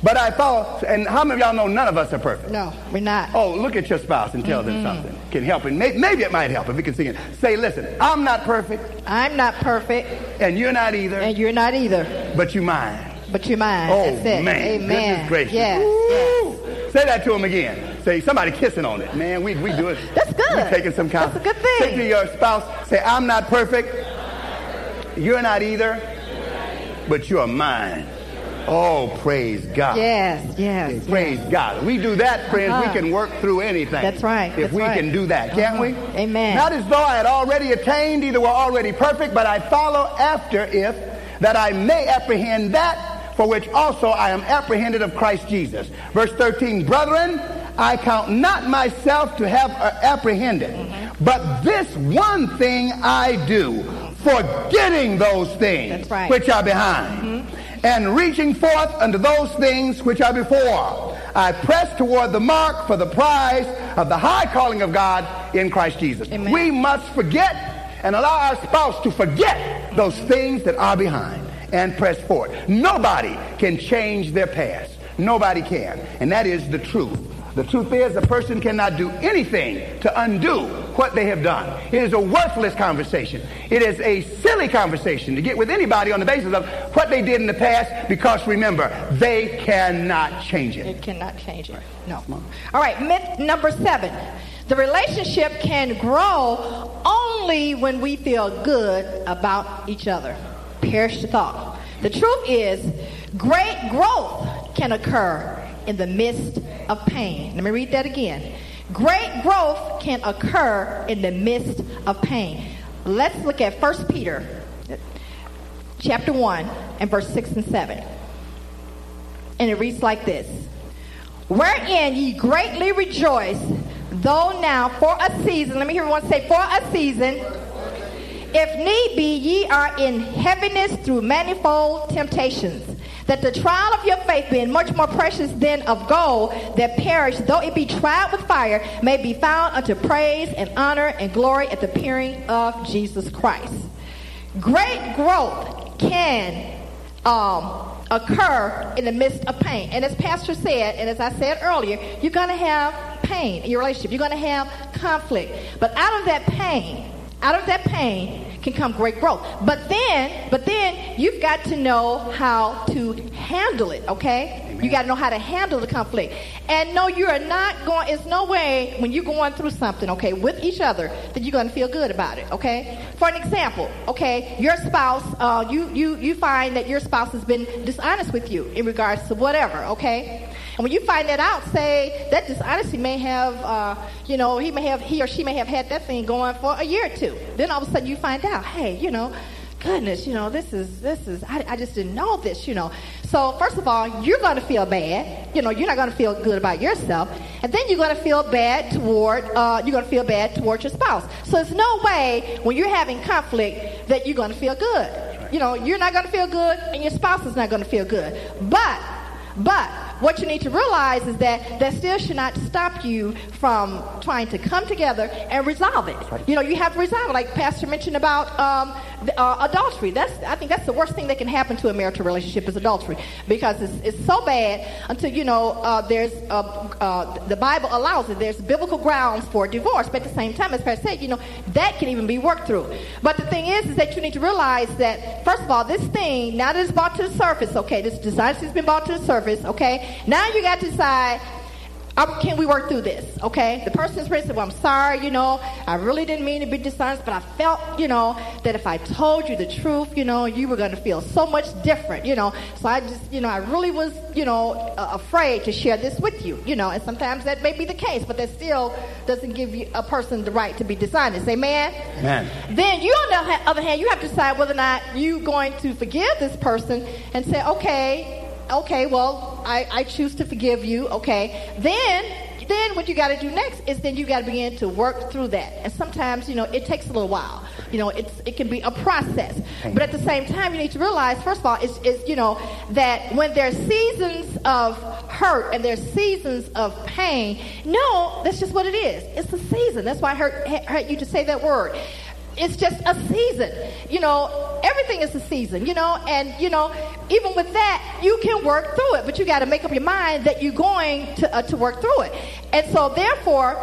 But I thought, and how many of y'all know none of us are perfect? No, we're not. Oh, look at your spouse and tell them Mhm. something. Can help it. May- Maybe it might help if we can sing it. Say, listen, I'm not perfect. I'm not perfect. And you're not either. And you're not either. But you mine. But you're mine. Oh, man. Amen. Goodness gracious. Yes. Woo. Say that to him again. Say, somebody kissing on it. Man, we, we do it. That's good. We're taking some kind. That's a good thing. Say to your spouse, say, I'm not perfect. You're not either. But you're mine. Oh, praise God. Yes, yes. Praise God. We do that, friends. Uh-huh. We can work through anything. That's right, If that's we right. can do that, can't we? Uh-huh. Amen. Not as though I had already attained, either were already perfect, but I follow after if that I may apprehend that for which also I am apprehended of Christ Jesus. Verse 13, brethren, I count not myself to have uh, apprehended, Mm-hmm. but this one thing I do, forgetting those things right. which are behind, and reaching forth unto those things which are before. I press toward the mark for the prize of the high calling of God in Christ Jesus. We must forget and allow our spouse to forget those things that are behind and press forward. Nobody can change their past. Nobody can. And that is the truth. The truth is a person cannot do anything to undo what they have done. It is a worthless conversation. It is a silly conversation to get with anybody on the basis of what they did in the past because remember, they cannot change it. It cannot change it. No. All right, myth number seven. The relationship can grow only when we feel good about each other. Perish the thought. The truth is, great growth can occur in the midst of pain. Let me read that again. Great growth can occur in the midst of pain. Let's look at 1 Peter chapter 1 and verse 6 and 7. And it reads like this Wherein ye greatly rejoice, though now for a season, let me hear everyone say, for a season, if need be, ye are in heaviness through manifold temptations. That the trial of your faith, being much more precious than of gold that perish, though it be tried with fire, may be found unto praise and honor and glory at the appearing of Jesus Christ. Great growth can um, occur in the midst of pain. And as Pastor said, and as I said earlier, you're going to have pain in your relationship. You're going to have conflict. But out of that pain, out of that pain can come great growth. But then, but then you've got to know how to handle it, okay? You got to know how to handle the conflict. And no, you are not going, it's no way when you're going through something, okay, with each other, that you're going to feel good about it, okay? For an example, okay, your spouse, uh, you, you, you find that your spouse has been dishonest with you in regards to whatever, okay? And when you find that out, say that dishonesty may have, uh, you know, he may have, he or she may have had that thing going for a year or two. Then all of a sudden you find out, hey, you know, goodness, you know, this is, this is, I, I just didn't know this, you know. So first of all, you're going to feel bad. You know, you're not going to feel good about yourself, and then you're going to feel bad toward, uh, you're going to feel bad toward your spouse. So there's no way when you're having conflict that you're going to feel good. You know, you're not going to feel good, and your spouse is not going to feel good. But, but what you need to realize is that that still should not stop you from trying to come together and resolve it. You know, you have to resolve it. Like Pastor mentioned about um, uh, adultery. That's I think that's the worst thing that can happen to a marital relationship is adultery because it's, it's so bad until you know uh, there's uh, uh, the Bible allows it. There's biblical grounds for divorce, but at the same time, as Pastor said, you know that can even be worked through. But the thing is, is that you need to realize that first of all, this thing now that it's brought to the surface, okay, this dishonesty has been brought to the surface, okay. Now you got to decide um, can we work through this? Okay. The person is said, well, I'm sorry, you know, I really didn't mean to be dishonest, but I felt, you know, that if I told you the truth, you know, you were going to feel so much different, you know. So I just, you know, I really was, you know, uh, afraid to share this with you, you know. And sometimes that may be the case, but that still doesn't give you a person the right to be dishonest. Amen. Amen. Then you, on the other hand, you have to decide whether or not you're going to forgive this person and say, okay, okay, well, I, I choose to forgive you. Okay. Then, then what you got to do next is then you got to begin to work through that. And sometimes, you know, it takes a little while. You know, it's, it can be a process. But at the same time, you need to realize, first of all, is, is you know, that when there's seasons of hurt and there's seasons of pain, no, that's just what it is. It's a season. That's why I hurt, hurt you to say that word it's just a season. You know, everything is a season, you know, and, you know, even with that, you can work through it, but you got to make up your mind that you're going to, uh, to work through it. And so, therefore,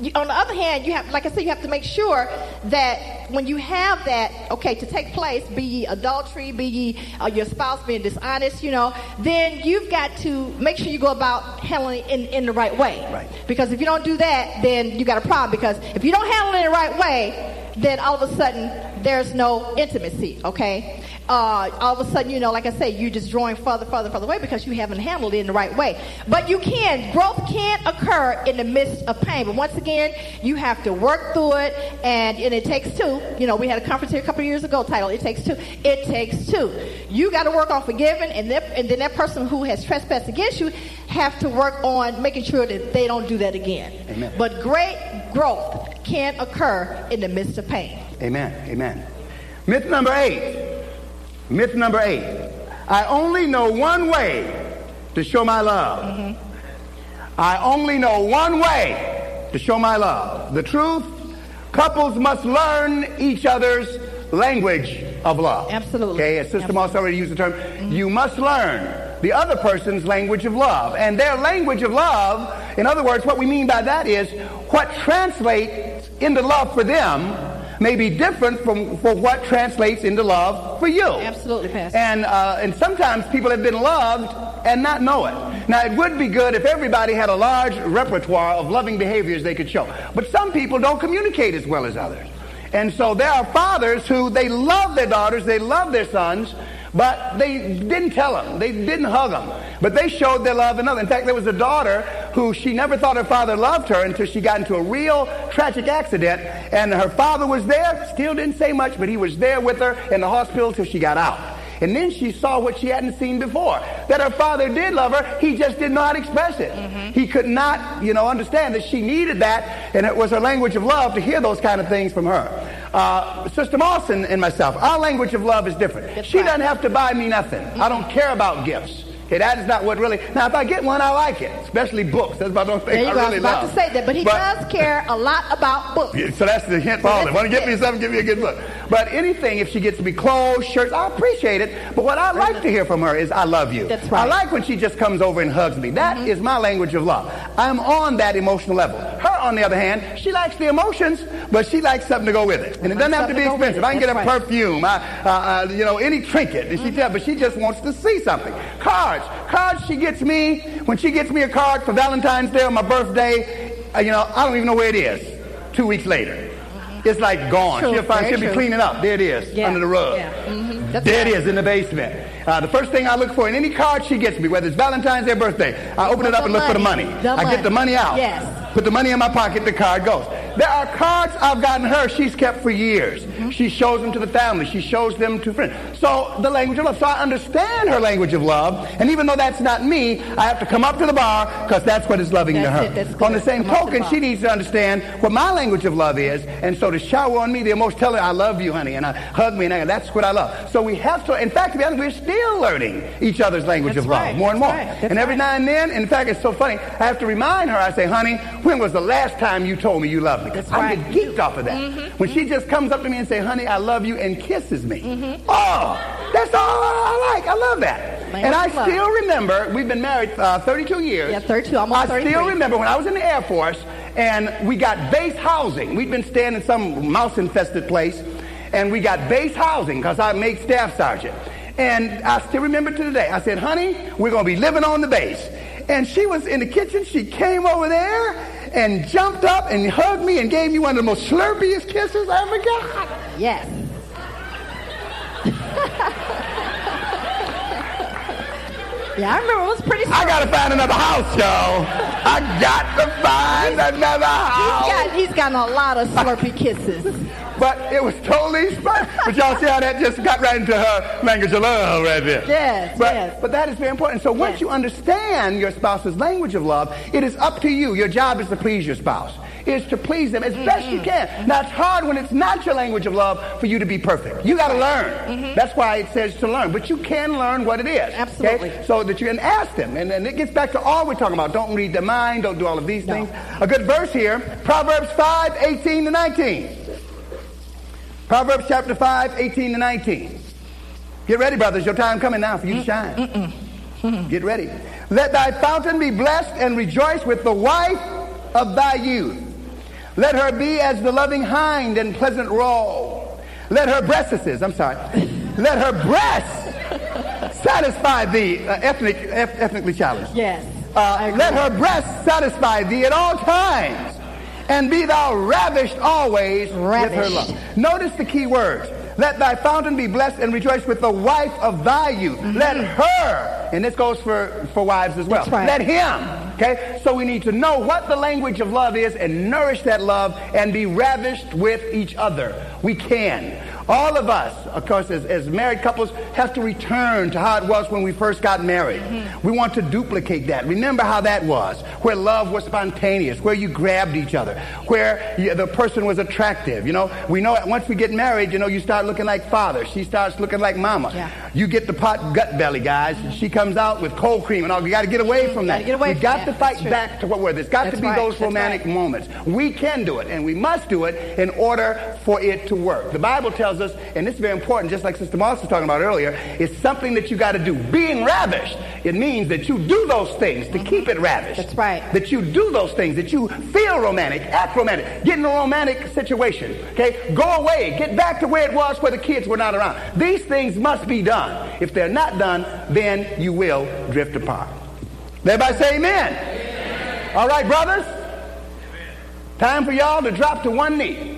you, on the other hand, you have, like I said, you have to make sure that when you have that, okay, to take place, be ye adultery, be ye uh, your spouse being dishonest, you know, then you've got to make sure you go about handling it in, in the right way. Right. Because if you don't do that, then you got a problem. Because if you don't handle it in the right way, then all of a sudden there's no intimacy, okay? Uh, all of a sudden, you know, like I say, you're just drawing further, further, further away because you haven't handled it in the right way. But you can. Growth can occur in the midst of pain. But once again, you have to work through it, and, and it takes two. You know, we had a conference here a couple of years ago titled "It Takes Two. It takes two. You got to work on forgiving, and, then, and then that person who has trespassed against you have to work on making sure that they don't do that again. Amen. But great growth can occur in the midst of pain. Amen. Amen. Myth number eight. Myth number eight. I only know one way to show my love. Mm-hmm. I only know one way to show my love. The truth, couples must learn each other's language of love. Absolutely. Okay, as Sister. Moss already used the term, mm-hmm. you must learn the other person's language of love. And their language of love, in other words, what we mean by that is what translates into love for them may be different from for what translates into love for you. Absolutely, Pastor. And uh, and sometimes people have been loved and not know it. Now it would be good if everybody had a large repertoire of loving behaviors they could show. But some people don't communicate as well as others. And so there are fathers who they love their daughters, they love their sons, but they didn't tell them. They didn't hug them. But they showed their love another. In fact, there was a daughter who she never thought her father loved her until she got into a real tragic accident. And her father was there, still didn't say much, but he was there with her in the hospital till she got out. And then she saw what she hadn't seen before. That her father did love her, he just did not express it. Mm-hmm. He could not, you know, understand that she needed that, and it was her language of love to hear those kind of things from her. Uh, Sister Mawson and myself, our language of love is different. That's she right. doesn't have to buy me nothing. Mm-hmm. I don't care about gifts. Okay, that is not what really. Now, if I get one, I like it, especially books. That's about the only thing There you I go. really I was about love. to say that, but he But- does care a lot about books. yeah, So that's the hint for all of. Want to get me something, give me a good book. But anything, if she gets me clothes, shirts, I appreciate it. But what I like to hear from her is, I love you. That's right. Mm-hmm. I like when she just comes over and hugs me. That is my language of love. I'm on that emotional level. Her, on the other hand, she likes the emotions, but she likes something to go with it. And it doesn't have to be expensive. I can get a right. perfume, I, uh, uh, you know, any trinket. She Mm-hmm. tell, but she just wants to see something. Cards. Cards she gets me, when she gets me a card for Valentine's Day or my birthday, uh, you know, I don't even know where it is. Two weeks later. It's like gone. True, she'll find she'll be cleaning up. There it is, Yeah, under the rug. yeah, mhm. That's There right. it is in the basement. Uh, the first thing I look for in any card she gets me, whether it's Valentine's Day or birthday, I open it up and look for the money. money. The I get the money out. Yes. Put the money in my pocket, the card goes. There are cards I've gotten her she's kept for years. Mm-hmm. She shows them to the family. She shows them to friends. So the language of love. So I understand her language of love. And even though that's not me, I have to come up to the bar because that's what is loving to her. that's On the same Come up to the token, she needs to understand what my language of love is. And so to shower on me the emotion, tell her I love you, honey, and I hug me, and I, that's what I love. So we have to, in fact, to be honest, we're still learning each other's language That's of love more and more. right, and every right. now and then, in fact, it's so funny, I have to remind her, I say, honey, when was the last time you told me you loved me? That's I right. get geeked off of that. Mm-hmm. When she mm-hmm. just comes up to me and say, honey, I love you, and kisses me. Mm-hmm. Oh, that's all I like. I love that. Language and I love. still remember, we've been married uh, 32 years. Yeah, 32, almost I 33. still remember when I was in the Air Force and we got base housing. We'd been staying in some mouse infested place and we got base housing because I made staff sergeant. And I still remember to today. I said, honey, we're going to be living on the base. And she was in the kitchen. She came over there and jumped up and hugged me and gave me one of the most slurpiest kisses I ever got. Yes. Yeah, I remember it was pretty. I gotta find another house, y'all. I got to find another house. He's, got, he's gotten a lot of slurpy kisses. But it was totally fun. But y'all see how that just got right into her language of love right there. Yes, but, yes. But that is very important. So once you understand your spouse's language of love, it is up to you. Your job is to please your spouse. Is to please them as best you can. Now it's hard when it's not your language of love for you to be perfect. You got to learn. That's why it says to learn. But you can learn what it is. Absolutely. Okay? So that you can ask them. And, and it gets back to all we're talking about. Don't read their mind. Don't do all of these things. A good verse here. Proverbs 5, 18 to 19. Proverbs chapter 5, 18 to 19. Get ready, brothers. Your time coming now for you to shine. Get ready. Let thy fountain be blessed and rejoice with the wife of thy youth. Let her be as the loving hind and pleasant roe. Let her breasts, I'm sorry. Let her breasts satisfy thee, uh, ethnic, eth- ethnically challenged. Yes. Uh, let her breasts satisfy thee at all times, and be thou ravished always with her love. Notice the key words. Let thy fountain be blessed and rejoice with the wife of thy youth. Let her, and this goes for, for wives as well. Mm-hmm. Right. Let him. Okay? So we need to know what the language of love is and nourish that love and be ravished with each other. We can. All of us, of course, as, as married couples, have to return to how it was when we first got married. Mm-hmm. We want to duplicate that. Remember how that was, where love was spontaneous, where you grabbed each other, where you, the person was attractive. You know, we know once we get married, you know, you start looking like father. She starts looking like mama. Yeah. You get the pot gut belly, guys. Mm-hmm. She comes out with cold cream and all. You got to get away from that. Get away We've from got that. to fight back to what we're. There's got That's to be right. those That's romantic right. moments. We can do it, and we must do it in order for it to work. The Bible tells us, and this is very important, just like Sister Moss was talking about earlier, it's something that you got to do. Being ravished, it means that you do those things to keep it ravished. That's right. That you do those things, that you feel romantic, act romantic, get in a romantic situation. Okay? Go away, get back to where it was where the kids were not around. These things must be done. If they're not done, then you will drift apart. Everybody say amen. All right, brothers. Time for y'all to drop to one knee.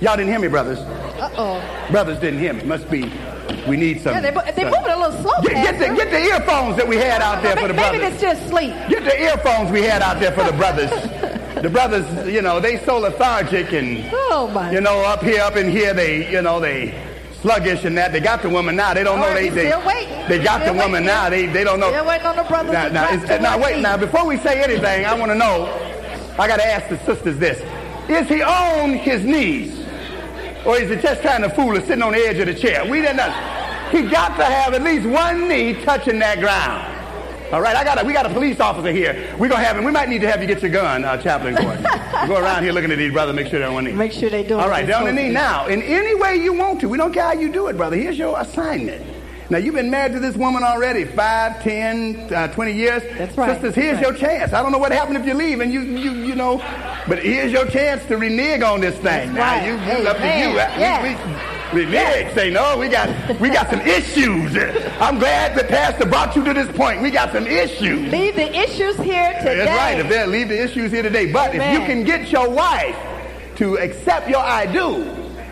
Y'all didn't hear me, brothers. Uh-oh. Brothers didn't hear me. Must be, we need some. Yeah, they, they're moving a little slow, Get, get, the, get the earphones that we had out there for the brothers. Maybe brothers. it's just sleep. Get the earphones we had out there for the brothers. the brothers, you know, they so lethargic and, Oh, my. you know, up here, up in here, they, you know, they sluggish and that. They got the woman now. They don't know All right, they, they, still waiting. they got Still the woman waiting. now. They, they don't know. Still waiting on the brothers Now, now, is- now wait, knee. now before we say anything, I want to know, I got to ask the sisters this. Is he on his knees? Or is he just trying to fool us sitting on the edge of the chair? We didn't know. He got to have at least one knee touching that ground. All right, I got a, we got a police officer here. We're gonna have him. We might need to have you get your gun, uh, Chaplain Gordon. Go around here looking at these brothers, make sure they're on one knee. Make sure they do it. All right, They're down the knee now. In any way you want to. We don't care how you do it, brother. Here's your assignment. Now you've been married to this woman already, five, ten, uh, 20 years. That's right. Sisters, here's That's your chance. I don't know what happened if you leave and you, you, you know, but here's your chance to renege on this thing. That's now right. you, you up to you. Yes. We, we, renege. Say no. We got, we got some issues. I'm glad that Pastor brought you to this point. We got some issues. Leave the issues here today. That's right. If they leave the issues here today. But if you can get your wife to accept your I do,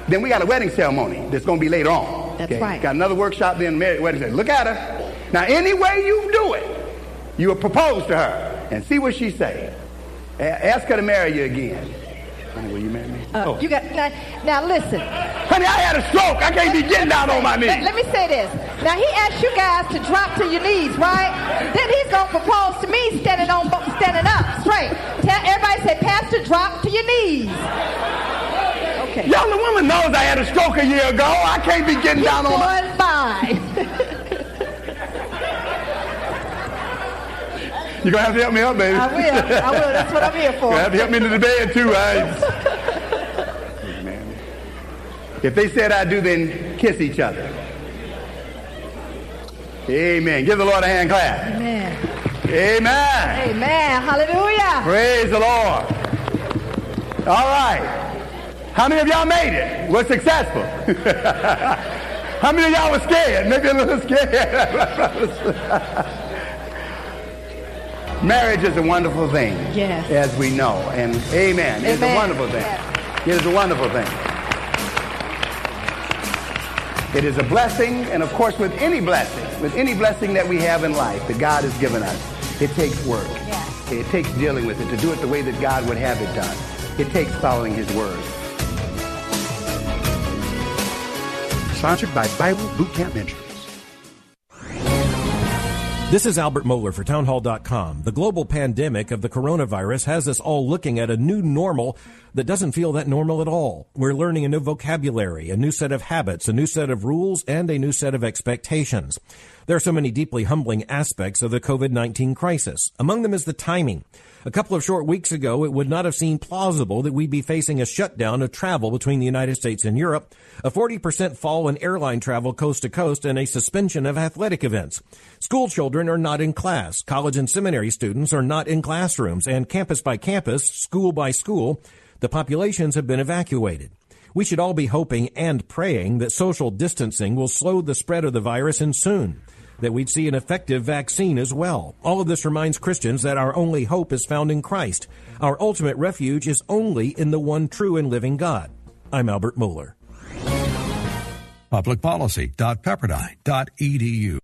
then we got a wedding ceremony that's going to be later on. That's right. Got another workshop then marriage wedding ceremony. Look at her. Now, any way you do it, you will propose to her and see what she say. A- ask her to marry you again. Honey, will you marry me? Uh, oh. You got now, now. Listen. Honey, I had a stroke. I can't be getting down on my knees. Let, let me say this. Now he asked you guys to drop to your knees, right? Then he's gonna propose to me standing on, standing up, straight. Tell everybody say, Pastor, drop to your knees. Okay. Y'all, the woman knows I had a stroke a year ago. I can't be getting He's down on my... doing fine. You're going to have to help me up, baby. I will. I will. That's what I'm here for. You have to help me into the bed too. I... if they said I do, then kiss each other. Amen. Give the Lord a hand clap. Amen. Amen. Amen. Hallelujah. Praise the Lord. All right. How many of y'all made it? Was successful? How many of y'all were scared? Maybe a little scared. Marriage is a wonderful thing. Yes. As we know. And amen. It's a wonderful thing. It is a wonderful thing. It is a blessing, and of course, with any blessing, with any blessing that we have in life that God has given us, it takes work. It takes dealing with it to do it the way that God would have it done. It takes following His word. Sponsored by Bible Boot Camp Ministries. This is Albert Mohler for townhall.com. The global pandemic of the coronavirus has us all looking at a new normal that doesn't feel that normal at all. We're learning a new vocabulary, a new set of habits, a new set of rules, and a new set of expectations. There are so many deeply humbling aspects of the COVID-19 crisis. Among them is the timing. A couple of short weeks ago, it would not have seemed plausible that we'd be facing a shutdown of travel between the United States and Europe, a 40% fall in airline travel coast to coast, and a suspension of athletic events. School children are not in class. College and seminary students are not in classrooms. And campus by campus, school by school, the populations have been evacuated. We should all be hoping and praying that social distancing will slow the spread of the virus and soon that we'd see an effective vaccine as well. All of this reminds Christians that our only hope is found in Christ. Our ultimate refuge is only in the one true and living God. I'm Albert Mohler. Publicpolicy.pepperdine.edu.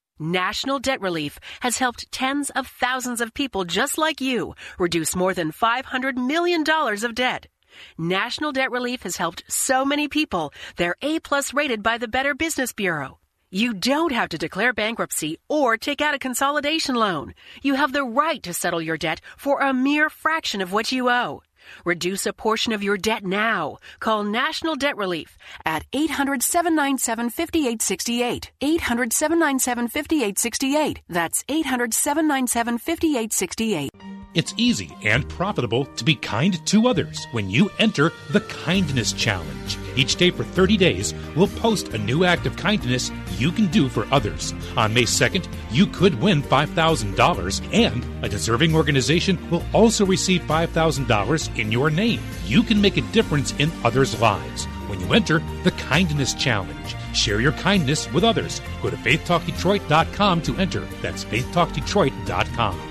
National Debt Relief has helped tens of thousands of people just like you reduce more than $500 million of debt. National Debt Relief has helped so many people. They're A plus rated by the Better Business Bureau. You don't have to declare bankruptcy or take out a consolidation loan. You have the right to settle your debt for a mere fraction of what you owe. Reduce a portion of your debt now. Call National Debt Relief at 800 797 5868. 800 797 5868. That's 800 797 5868. It's easy and profitable to be kind to others when you enter the Kindness Challenge. Each day for 30 days, we'll post a new act of kindness you can do for others. On May 2nd, you could win $5,000, and a deserving organization will also receive $5,000 in your name. You can make a difference in others' lives when you enter the Kindness Challenge. Share your kindness with others. Go to faithtalkdetroit.com to enter. That's faithtalkdetroit.com.